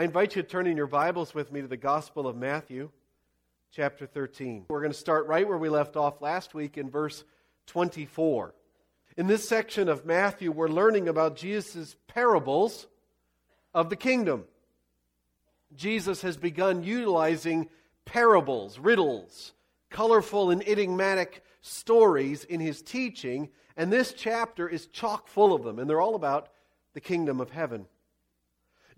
I invite you to turn in your Bibles with me to the Gospel of Matthew, chapter 13. We're going to start right where we left off last week in verse 24. In this section of Matthew, we're learning about Jesus' parables of the kingdom. Jesus has begun utilizing parables, riddles, colorful and enigmatic stories in his teaching, and this chapter is chock full of them, and they're all about the kingdom of heaven.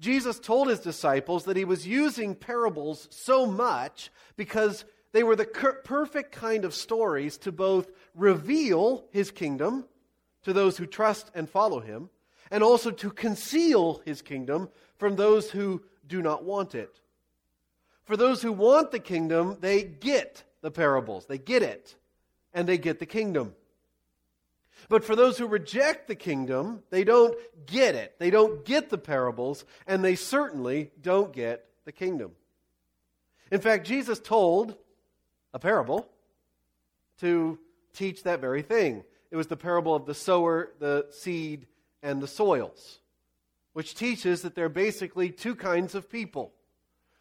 Jesus told his disciples that he was using parables so much because they were the perfect kind of stories to both reveal his kingdom to those who trust and follow him, and also to conceal his kingdom from those who do not want it. For those who want the kingdom, they get the parables, they get it, and they get the kingdom. But for those who reject the kingdom, they don't get it. They don't get the parables, and they certainly don't get the kingdom. In fact, Jesus told a parable to teach that very thing. It was the parable of the sower, the seed, and the soils, which teaches that there are basically two kinds of people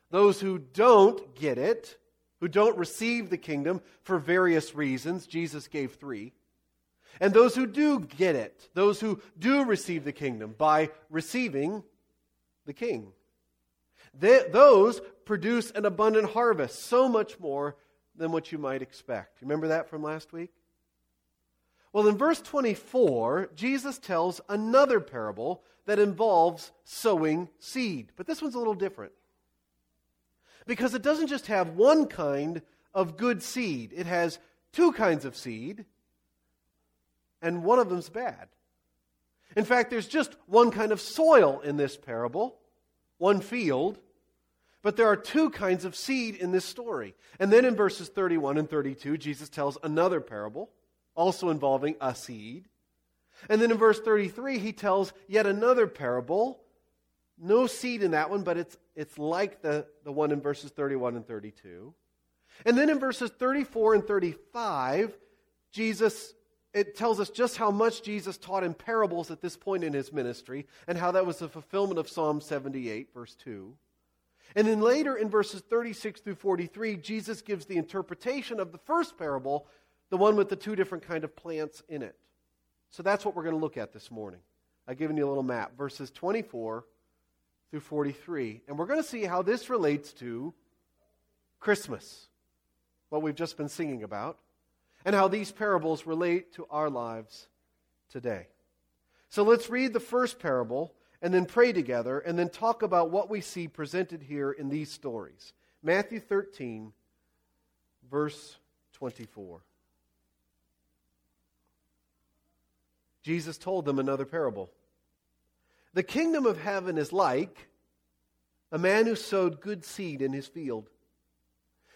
those who don't get it, who don't receive the kingdom for various reasons. Jesus gave three. And those who do get it, those who do receive the kingdom by receiving the king. They, those produce an abundant harvest, so much more than what you might expect. Remember that from last week? Well, in verse 24, Jesus tells another parable that involves sowing seed. But this one's a little different. Because it doesn't just have one kind of good seed, it has two kinds of seed, and one of them's bad. In fact, there's just one kind of soil in this parable, one field, but there are two kinds of seed in this story. And then in verses 31 and 32, Jesus tells another parable also involving a seed. And then in verse 33, he tells yet another parable. No seed in that one, but it's, it's like the, the one in verses 31 and 32. And then in verses 34 and 35, Jesus, it tells us just how much Jesus taught in parables at this point in his ministry and how that was the fulfillment of Psalm 78, verse 2. And then later in verses 36 through 43, Jesus gives the interpretation of the first parable the one with the two different kind of plants in it. So that's what we're going to look at this morning. I've given you a little map, verses 24 through 43. And we're going to see how this relates to Christmas, what we've just been singing about, and how these parables relate to our lives today. So let's read the first parable and then pray together and then talk about what we see presented here in these stories. Matthew 13, verse 24. Jesus told them another parable. The kingdom of heaven is like a man who sowed good seed in his field.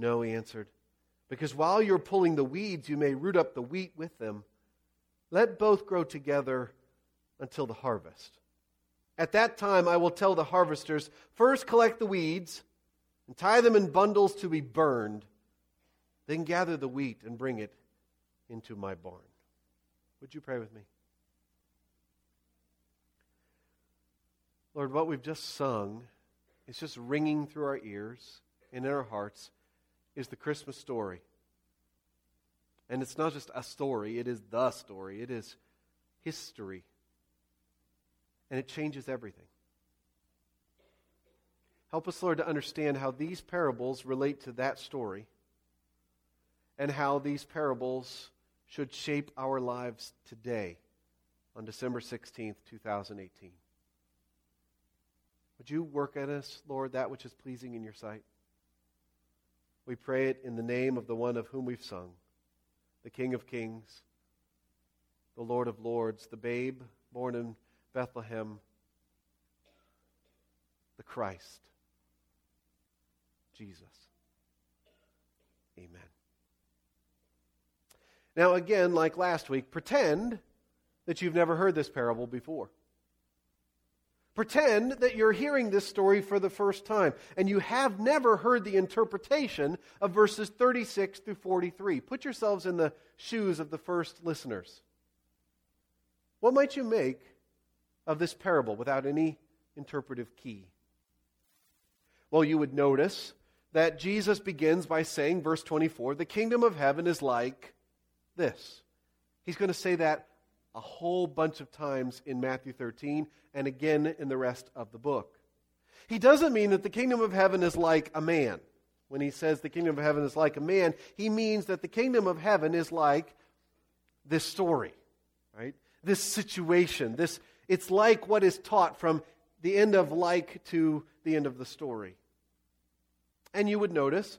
No, he answered, because while you're pulling the weeds, you may root up the wheat with them. Let both grow together until the harvest. At that time, I will tell the harvesters first collect the weeds and tie them in bundles to be burned, then gather the wheat and bring it into my barn. Would you pray with me? Lord, what we've just sung is just ringing through our ears and in our hearts is the Christmas story. And it's not just a story, it is the story, it is history. And it changes everything. Help us, Lord, to understand how these parables relate to that story and how these parables should shape our lives today on December 16th, 2018. Would you work at us, Lord, that which is pleasing in your sight? We pray it in the name of the one of whom we've sung, the King of Kings, the Lord of Lords, the babe born in Bethlehem, the Christ, Jesus. Amen. Now, again, like last week, pretend that you've never heard this parable before. Pretend that you're hearing this story for the first time and you have never heard the interpretation of verses 36 through 43. Put yourselves in the shoes of the first listeners. What might you make of this parable without any interpretive key? Well, you would notice that Jesus begins by saying, verse 24, the kingdom of heaven is like this. He's going to say that a whole bunch of times in Matthew 13 and again in the rest of the book. He doesn't mean that the kingdom of heaven is like a man. When he says the kingdom of heaven is like a man, he means that the kingdom of heaven is like this story, right? This situation. This it's like what is taught from the end of like to the end of the story. And you would notice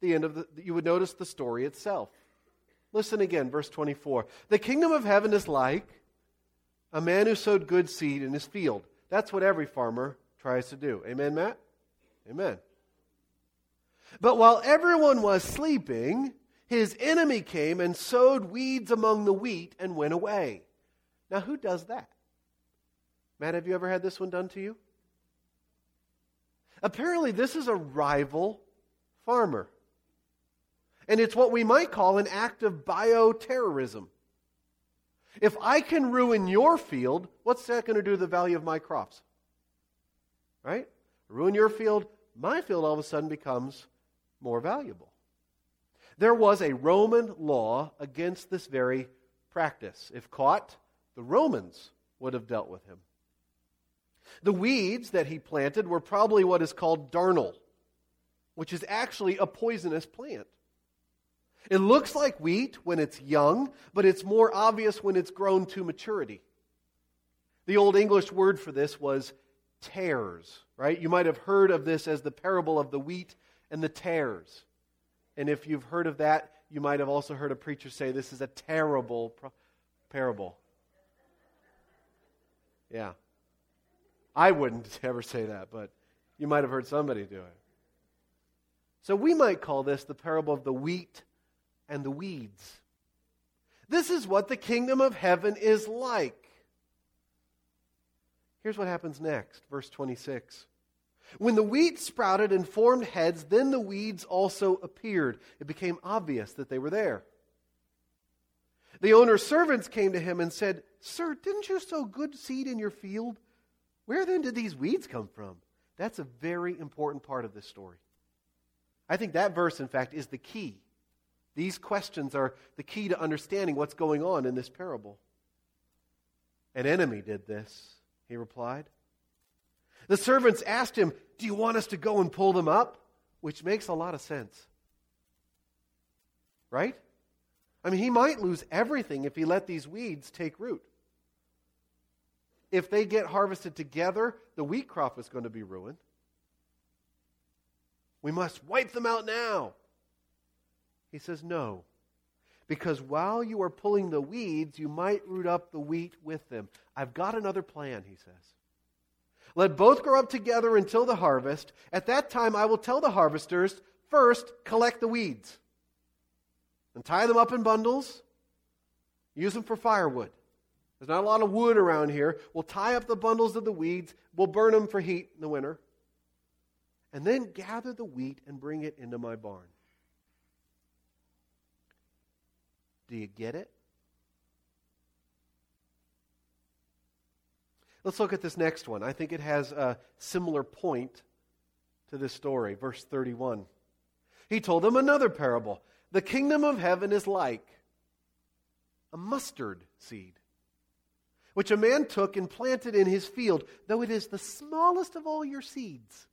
the end of the you would notice the story itself. Listen again, verse 24. The kingdom of heaven is like a man who sowed good seed in his field. That's what every farmer tries to do. Amen, Matt? Amen. But while everyone was sleeping, his enemy came and sowed weeds among the wheat and went away. Now, who does that? Matt, have you ever had this one done to you? Apparently, this is a rival farmer. And it's what we might call an act of bioterrorism. If I can ruin your field, what's that going to do to the value of my crops? Right? Ruin your field, my field all of a sudden becomes more valuable. There was a Roman law against this very practice. If caught, the Romans would have dealt with him. The weeds that he planted were probably what is called darnel, which is actually a poisonous plant. It looks like wheat when it's young, but it's more obvious when it's grown to maturity. The Old English word for this was tares, right? You might have heard of this as the parable of the wheat and the tares. And if you've heard of that, you might have also heard a preacher say this is a terrible pro- parable. Yeah. I wouldn't ever say that, but you might have heard somebody do it. So we might call this the parable of the wheat and the weeds. This is what the kingdom of heaven is like. Here's what happens next, verse 26. When the wheat sprouted and formed heads, then the weeds also appeared. It became obvious that they were there. The owner's servants came to him and said, Sir, didn't you sow good seed in your field? Where then did these weeds come from? That's a very important part of this story. I think that verse, in fact, is the key these questions are the key to understanding what's going on in this parable. An enemy did this, he replied. The servants asked him, Do you want us to go and pull them up? Which makes a lot of sense. Right? I mean, he might lose everything if he let these weeds take root. If they get harvested together, the wheat crop is going to be ruined. We must wipe them out now. He says, No. Because while you are pulling the weeds, you might root up the wheat with them. I've got another plan, he says. Let both grow up together until the harvest. At that time, I will tell the harvesters first, collect the weeds and tie them up in bundles. Use them for firewood. There's not a lot of wood around here. We'll tie up the bundles of the weeds. We'll burn them for heat in the winter. And then gather the wheat and bring it into my barn. Do you get it? Let's look at this next one. I think it has a similar point to this story. Verse 31. He told them another parable. The kingdom of heaven is like a mustard seed, which a man took and planted in his field, though it is the smallest of all your seeds.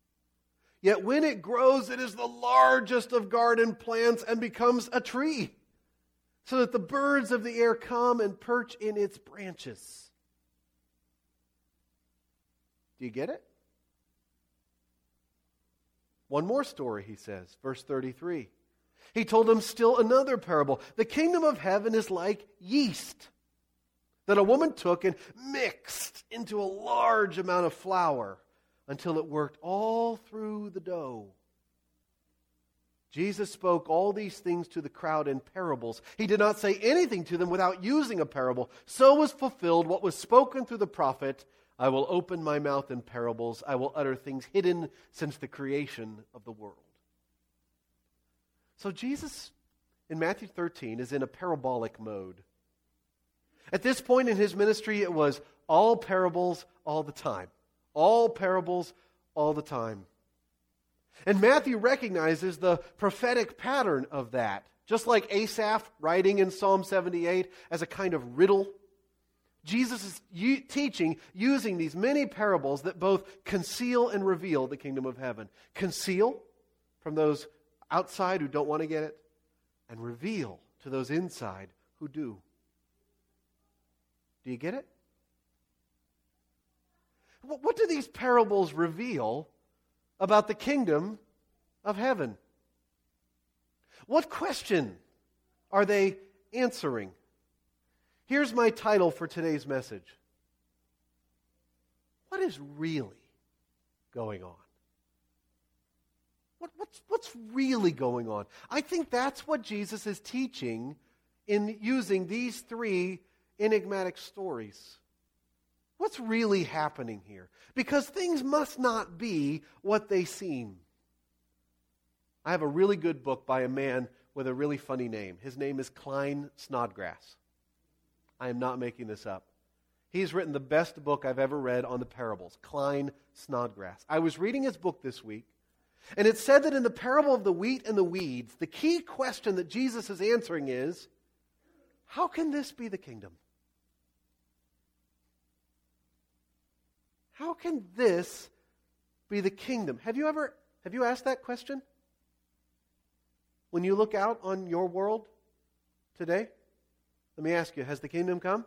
Yet when it grows, it is the largest of garden plants and becomes a tree so that the birds of the air come and perch in its branches. Do you get it? One more story, he says, verse 33. He told them still another parable. The kingdom of heaven is like yeast that a woman took and mixed into a large amount of flour until it worked all through the dough. Jesus spoke all these things to the crowd in parables. He did not say anything to them without using a parable. So was fulfilled what was spoken through the prophet I will open my mouth in parables, I will utter things hidden since the creation of the world. So Jesus in Matthew 13 is in a parabolic mode. At this point in his ministry, it was all parables all the time. All parables all the time. And Matthew recognizes the prophetic pattern of that. Just like Asaph writing in Psalm 78 as a kind of riddle, Jesus is u- teaching using these many parables that both conceal and reveal the kingdom of heaven. Conceal from those outside who don't want to get it, and reveal to those inside who do. Do you get it? What do these parables reveal about the kingdom of heaven? What question are they answering? Here's my title for today's message What is really going on? What, what's, what's really going on? I think that's what Jesus is teaching in using these three enigmatic stories. What's really happening here? Because things must not be what they seem. I have a really good book by a man with a really funny name. His name is Klyne Snodgrass. I am not making this up. He's written the best book I've ever read on the parables, Klyne Snodgrass. I was reading his book this week, and it said that in the parable of the wheat and the weeds, the key question that Jesus is answering is how can this be the kingdom? How can this be the kingdom? Have you ever have you asked that question? When you look out on your world today? Let me ask you, has the kingdom come?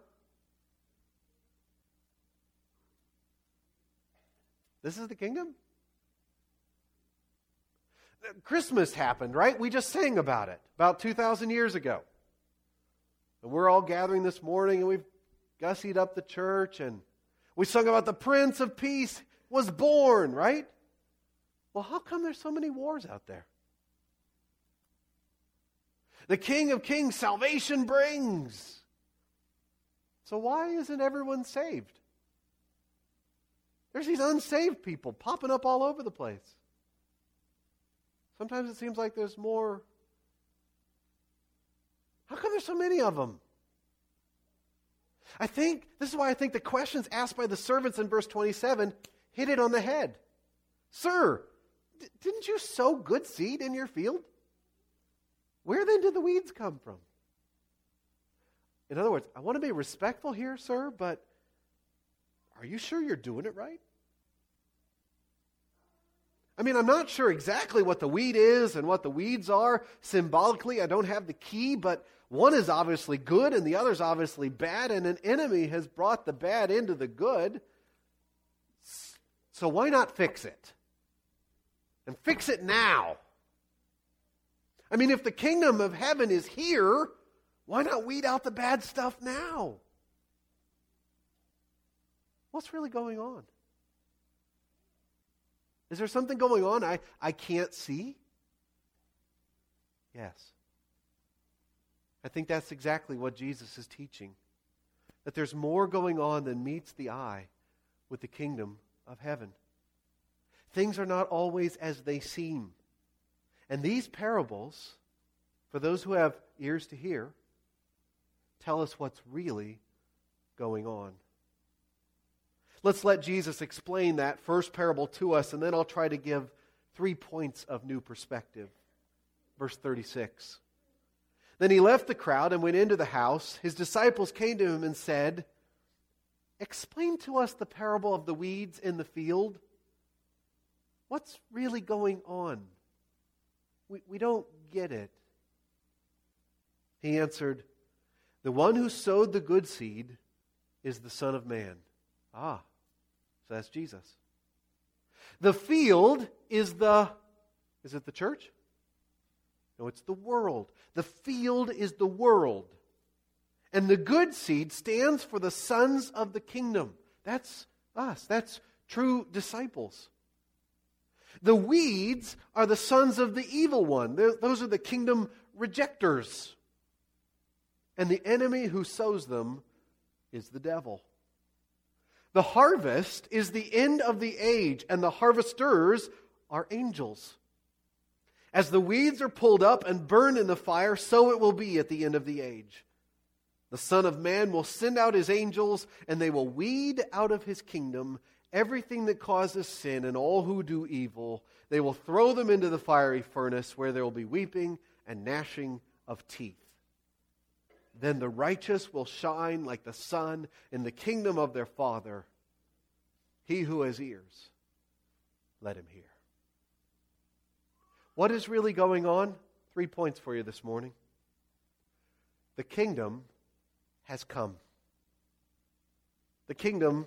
This is the kingdom? Christmas happened, right? We just sang about it about 2,000 years ago. And we're all gathering this morning and we've gussied up the church and we sung about the Prince of Peace was born, right? Well, how come there's so many wars out there? The King of Kings, salvation brings. So why isn't everyone saved? There's these unsaved people popping up all over the place. Sometimes it seems like there's more. How come there's so many of them? I think, this is why I think the questions asked by the servants in verse 27 hit it on the head. Sir, d- didn't you sow good seed in your field? Where then did the weeds come from? In other words, I want to be respectful here, sir, but are you sure you're doing it right? I mean, I'm not sure exactly what the weed is and what the weeds are symbolically. I don't have the key, but one is obviously good and the other is obviously bad, and an enemy has brought the bad into the good. So why not fix it? And fix it now. I mean, if the kingdom of heaven is here, why not weed out the bad stuff now? What's really going on? Is there something going on I, I can't see? Yes. I think that's exactly what Jesus is teaching. That there's more going on than meets the eye with the kingdom of heaven. Things are not always as they seem. And these parables, for those who have ears to hear, tell us what's really going on. Let's let Jesus explain that first parable to us, and then I'll try to give three points of new perspective. Verse 36. Then he left the crowd and went into the house. His disciples came to him and said, Explain to us the parable of the weeds in the field. What's really going on? We, we don't get it. He answered, The one who sowed the good seed is the Son of Man. Ah, so that's Jesus. The field is the, is it the church? No, it's the world. The field is the world. And the good seed stands for the sons of the kingdom. That's us. That's true disciples. The weeds are the sons of the evil one. Those are the kingdom rejectors. And the enemy who sows them is the devil. The harvest is the end of the age, and the harvesters are angels. As the weeds are pulled up and burned in the fire, so it will be at the end of the age. The Son of Man will send out his angels, and they will weed out of his kingdom everything that causes sin and all who do evil. They will throw them into the fiery furnace, where there will be weeping and gnashing of teeth. Then the righteous will shine like the sun in the kingdom of their Father. He who has ears, let him hear. What is really going on? Three points for you this morning. The kingdom has come. The kingdom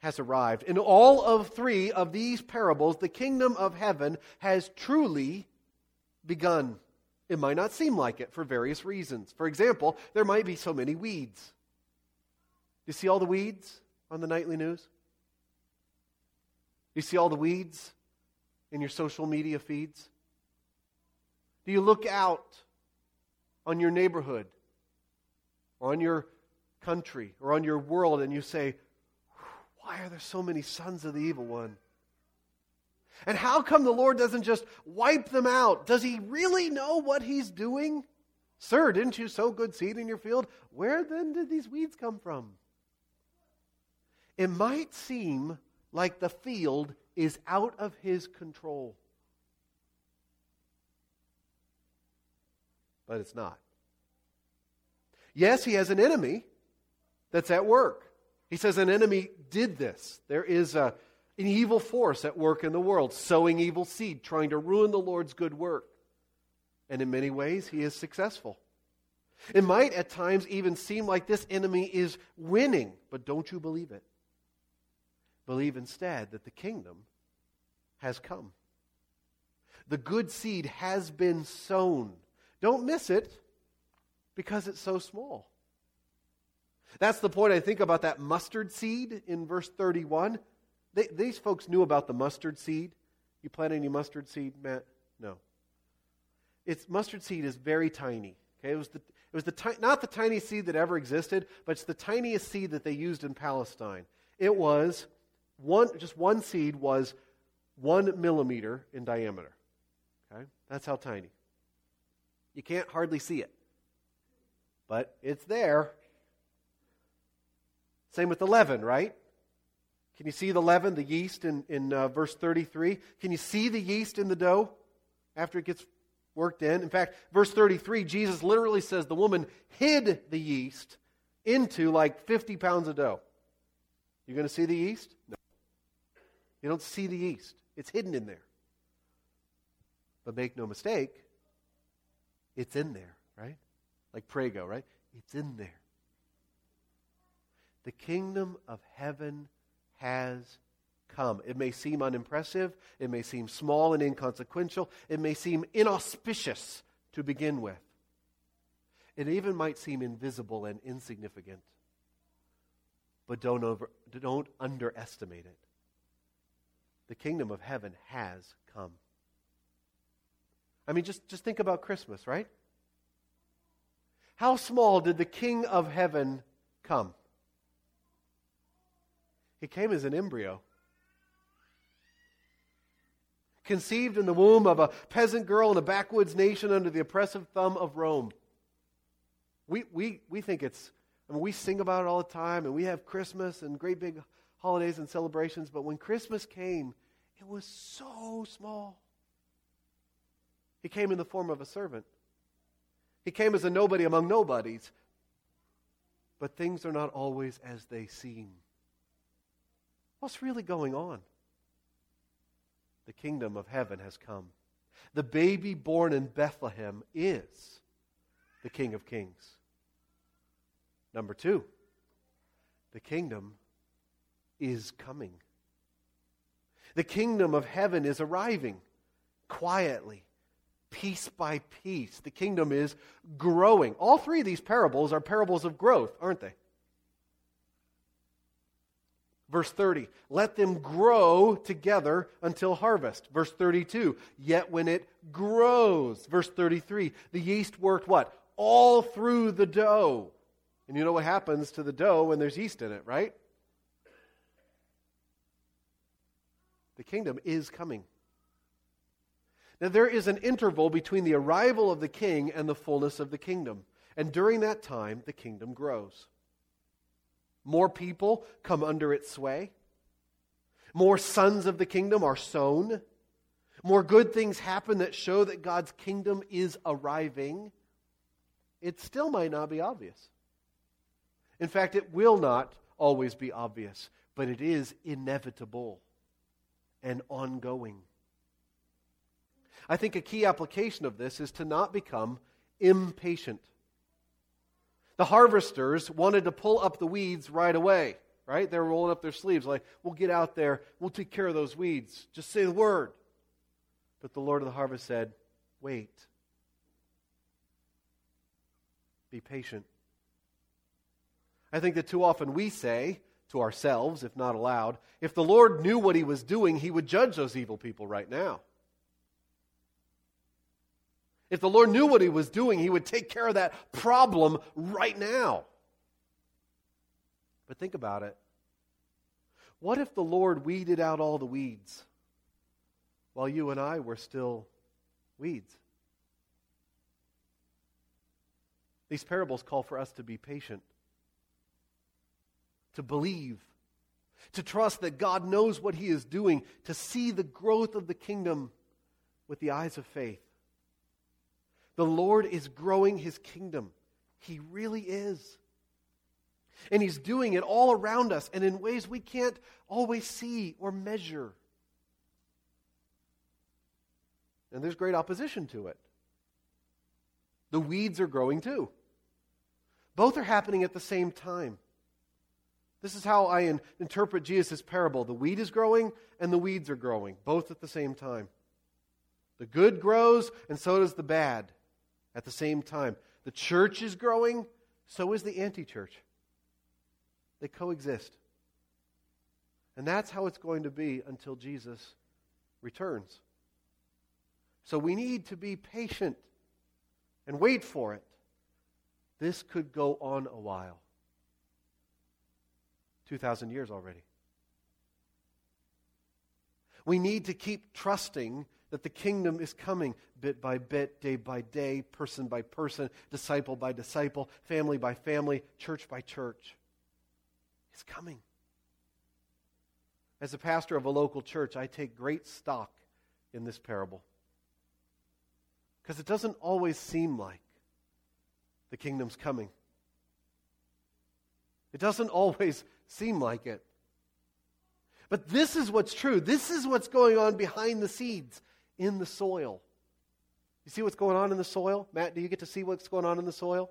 has arrived. In all of three of these parables, the kingdom of heaven has truly begun. It might not seem like it for various reasons. For example, there might be so many weeds. Do you see all the weeds on the nightly news? Do you see all the weeds in your social media feeds? Do you look out on your neighborhood or on your country or on your world and you say, why are there so many sons of the evil one? And how come the Lord doesn't just wipe them out? Does he really know what he's doing? Sir, didn't you sow good seed in your field? Where then did these weeds come from? It might seem like the field is out of his control. But it's not. Yes, he has an enemy that's at work. He says an enemy did this. There is a, an evil force at work in the world, sowing evil seed, trying to ruin the Lord's good work. And in many ways, he is successful. It might at times even seem like this enemy is winning, but don't you believe it. Believe instead that the kingdom has come. The good seed has been sown. Don't miss it because it's so small. That's the point I think about that mustard seed in verse 31. They, these folks knew about the mustard seed. You plant any mustard seed, Matt? No. It's mustard seed is very tiny. Okay, it was the it was the not the tiniest seed that ever existed, but it's the tiniest seed that they used in Palestine. It was one just one seed was one millimeter in diameter. Okay, that's how tiny. You can't hardly see it, but it's there. Same with the leaven, right? Can you see the leaven, the yeast in, in uh, verse 33? Can you see the yeast in the dough after it gets worked in? In fact, verse 33, Jesus literally says the woman hid the yeast into like 50 pounds of dough. You're going to see the yeast? No. You don't see the yeast, it's hidden in there. But make no mistake, it's in there, right? Like Prego, right? It's in there. The kingdom of heaven has come. It may seem unimpressive, it may seem small and inconsequential, it may seem inauspicious to begin with. It even might seem invisible and insignificant. But don't, over, don't underestimate it. The kingdom of heaven has come. I mean, just, just think about Christmas, right? How small did the King of heaven come? He came as an embryo. Conceived in the womb of a peasant girl in a backwoods nation under the oppressive thumb of Rome. We, we, we think it's, I mean, we sing about it all the time, and we have Christmas and great big holidays and celebrations, but when Christmas came, it was so small. He came in the form of a servant. He came as a nobody among nobodies. But things are not always as they seem. What's really going on? The kingdom of heaven has come. The baby born in Bethlehem is the King of Kings. Number two, the kingdom is coming. The kingdom of heaven is arriving quietly, piece by piece. The kingdom is growing. All three of these parables are parables of growth, aren't they? Verse 30, let them grow together until harvest. Verse 32, yet when it grows. Verse 33, the yeast worked what? All through the dough. And you know what happens to the dough when there's yeast in it, right? The kingdom is coming. Now, there is an interval between the arrival of the king and the fullness of the kingdom. And during that time, the kingdom grows. More people come under its sway. More sons of the kingdom are sown. More good things happen that show that God's kingdom is arriving. It still might not be obvious. In fact, it will not always be obvious, but it is inevitable and ongoing. I think a key application of this is to not become impatient. The harvesters wanted to pull up the weeds right away, right? They were rolling up their sleeves like, we'll get out there, we'll take care of those weeds. Just say the word. But the Lord of the harvest said, wait. Be patient. I think that too often we say to ourselves, if not aloud, if the Lord knew what he was doing, he would judge those evil people right now. If the Lord knew what he was doing, he would take care of that problem right now. But think about it. What if the Lord weeded out all the weeds while you and I were still weeds? These parables call for us to be patient, to believe, to trust that God knows what He is doing, to see the growth of the kingdom with the eyes of faith. The Lord is growing his kingdom. He really is. And he's doing it all around us and in ways we can't always see or measure. And there's great opposition to it. The weeds are growing too. Both are happening at the same time. This is how I in, interpret Jesus' parable. The wheat is growing and the weeds are growing, both at the same time. The good grows and so does the bad at the same time. The church is growing, so is the anti church. They coexist. And that's how it's going to be until Jesus returns. So we need to be patient and wait for it. This could go on a while 2,000 years already. We need to keep trusting that the kingdom is coming bit by bit, day by day, person by person, disciple by disciple, family by family, church by church. It's coming. As a pastor of a local church, I take great stock in this parable. Because it doesn't always seem like the kingdom's coming. It doesn't always seem like it. But this is what's true. This is what's going on behind the scenes in the soil. You see what's going on in the soil? Matt, do you get to see what's going on in the soil?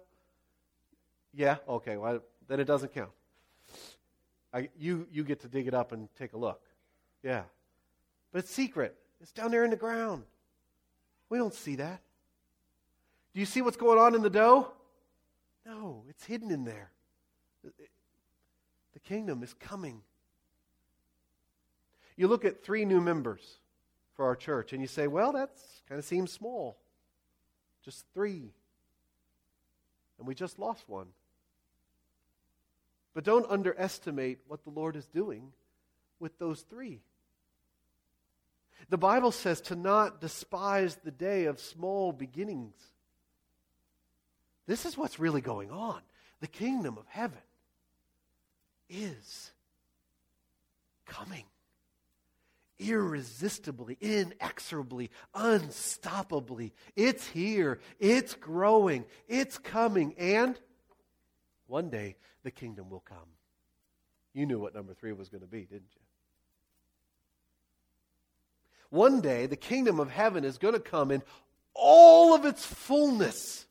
Yeah? Okay, well, then it doesn't count. I, you, you get to dig it up and take a look. Yeah. But it's secret, it's down there in the ground. We don't see that. Do you see what's going on in the dough? No, it's hidden in there. The kingdom is coming. You look at three new members for our church. And you say, well, that kind of seems small. Just three. And we just lost one. But don't underestimate what the Lord is doing with those three. The Bible says to not despise the day of small beginnings. This is what's really going on. The kingdom of heaven is coming irresistibly, inexorably, unstoppably. It's here. It's growing. It's coming. And one day the kingdom will come. You knew what number three was going to be, didn't you? One day the kingdom of heaven is going to come in all of its fullness.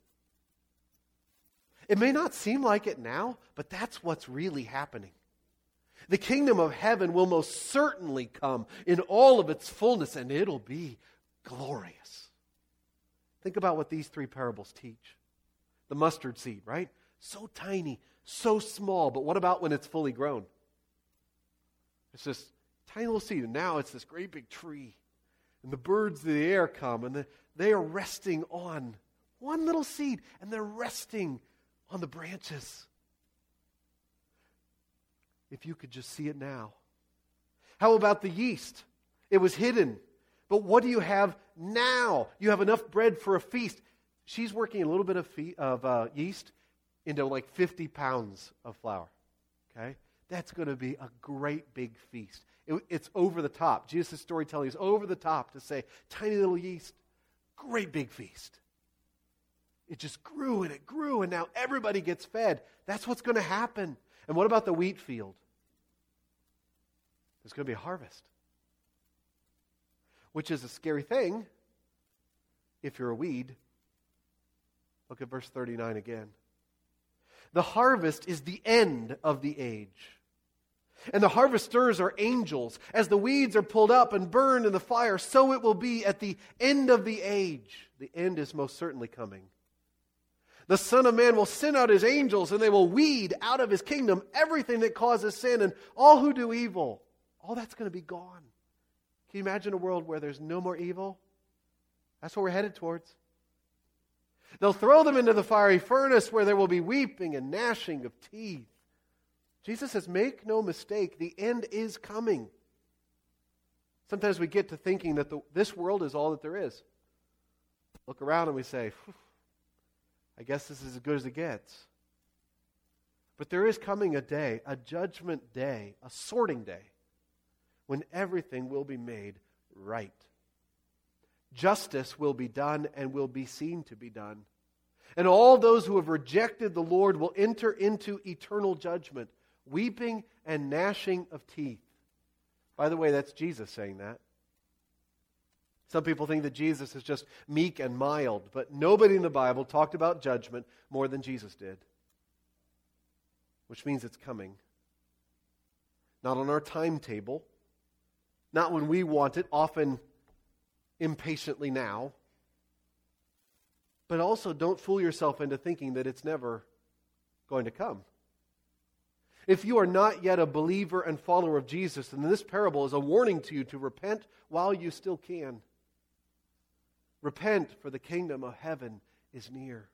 It may not seem like it now, but that's what's really happening. The kingdom of heaven will most certainly come in all of its fullness, and it'll be glorious. Think about what these three parables teach the mustard seed, right? So tiny, so small, but what about when it's fully grown? It's this tiny little seed, and now it's this great big tree. And the birds of the air come, and the, they are resting on one little seed, and they're resting on the branches. If you could just see it now. How about the yeast? It was hidden. But what do you have now? You have enough bread for a feast. She's working a little bit of, of uh, yeast into like 50 pounds of flour. Okay? That's going to be a great big feast. It, it's over the top. Jesus' storytelling is over the top to say, tiny little yeast, great big feast. It just grew and it grew, and now everybody gets fed. That's what's going to happen. And what about the wheat field? There's going to be a harvest, which is a scary thing if you're a weed. Look at verse 39 again. The harvest is the end of the age. And the harvesters are angels. As the weeds are pulled up and burned in the fire, so it will be at the end of the age. The end is most certainly coming. The Son of Man will send out his angels, and they will weed out of his kingdom everything that causes sin and all who do evil. All that's going to be gone. Can you imagine a world where there's no more evil? That's what we're headed towards. They'll throw them into the fiery furnace where there will be weeping and gnashing of teeth. Jesus says, Make no mistake, the end is coming. Sometimes we get to thinking that the, this world is all that there is. Look around and we say, I guess this is as good as it gets. But there is coming a day, a judgment day, a sorting day, when everything will be made right. Justice will be done and will be seen to be done. And all those who have rejected the Lord will enter into eternal judgment, weeping and gnashing of teeth. By the way, that's Jesus saying that. Some people think that Jesus is just meek and mild, but nobody in the Bible talked about judgment more than Jesus did, which means it's coming. Not on our timetable, not when we want it, often impatiently now. But also, don't fool yourself into thinking that it's never going to come. If you are not yet a believer and follower of Jesus, then this parable is a warning to you to repent while you still can. Repent, for the kingdom of heaven is near.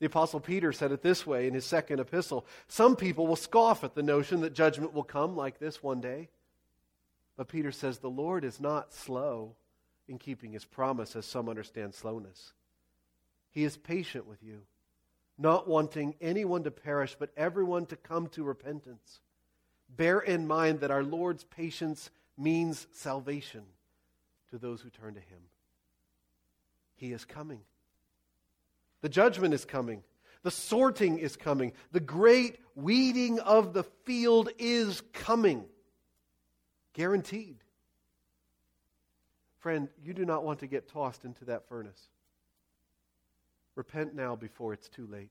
The Apostle Peter said it this way in his second epistle Some people will scoff at the notion that judgment will come like this one day. But Peter says the Lord is not slow in keeping his promise, as some understand slowness. He is patient with you, not wanting anyone to perish, but everyone to come to repentance. Bear in mind that our Lord's patience means salvation to those who turn to him. He is coming. The judgment is coming. The sorting is coming. The great weeding of the field is coming. Guaranteed. Friend, you do not want to get tossed into that furnace. Repent now before it's too late.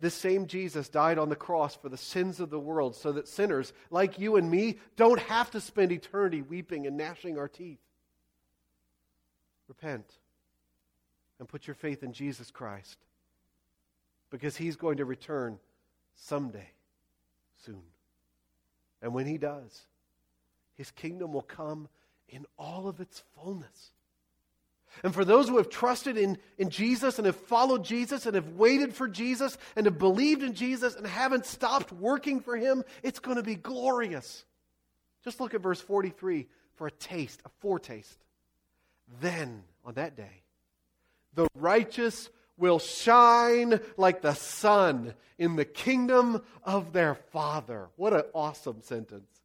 This same Jesus died on the cross for the sins of the world so that sinners like you and me don't have to spend eternity weeping and gnashing our teeth. Repent and put your faith in Jesus Christ because he's going to return someday soon. And when he does, his kingdom will come in all of its fullness. And for those who have trusted in, in Jesus and have followed Jesus and have waited for Jesus and have believed in Jesus and haven't stopped working for him, it's going to be glorious. Just look at verse 43 for a taste, a foretaste. Then, on that day, the righteous will shine like the sun in the kingdom of their Father. What an awesome sentence.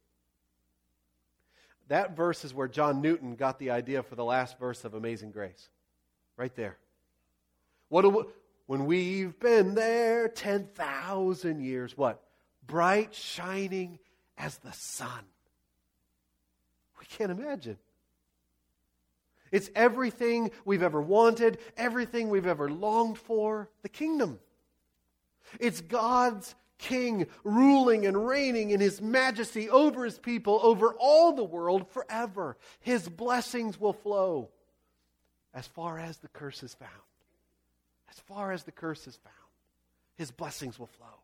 That verse is where John Newton got the idea for the last verse of Amazing Grace. Right there. What we, when we've been there 10,000 years, what? Bright, shining as the sun. We can't imagine. It's everything we've ever wanted, everything we've ever longed for the kingdom. It's God's king ruling and reigning in his majesty over his people, over all the world forever. His blessings will flow as far as the curse is found. As far as the curse is found, his blessings will flow.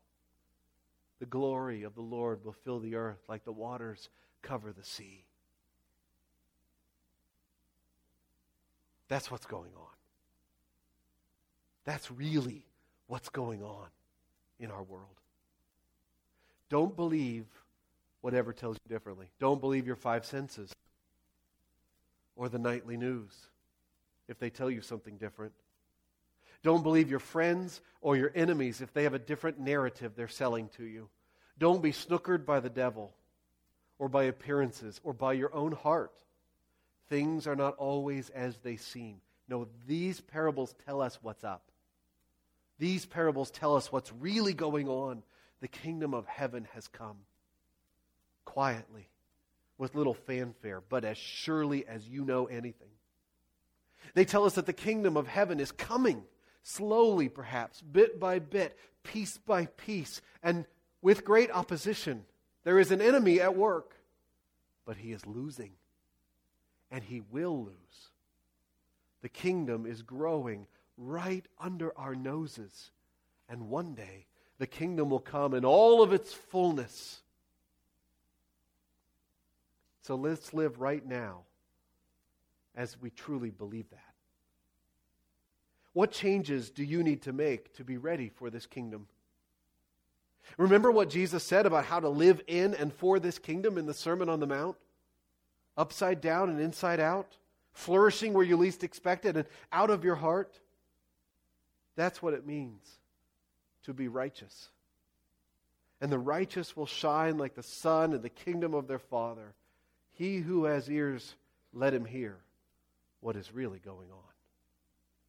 the glory of the Lord will fill the earth like the waters cover the sea. That's what's going on. That's really what's going on in our world. Don't believe whatever tells you differently. Don't believe your five senses or the nightly news if they tell you something different. Don't believe your friends or your enemies if they have a different narrative they're selling to you. Don't be snookered by the devil or by appearances or by your own heart. Things are not always as they seem. No, these parables tell us what's up. These parables tell us what's really going on. The kingdom of heaven has come quietly, with little fanfare, but as surely as you know anything. They tell us that the kingdom of heaven is coming, slowly perhaps, bit by bit, piece by piece, and with great opposition. There is an enemy at work, but he is losing, and he will lose. The kingdom is growing right under our noses, and one day the kingdom will come in all of its fullness. So let's live right now as we truly believe that. What changes do you need to make to be ready for this kingdom? Remember what Jesus said about how to live in and for this kingdom in the Sermon on the Mount? Upside down and inside out, flourishing where you least expect it, and out of your heart. That's what it means to be righteous. And the righteous will shine like the sun in the kingdom of their Father. He who has ears, let him hear what is really going on.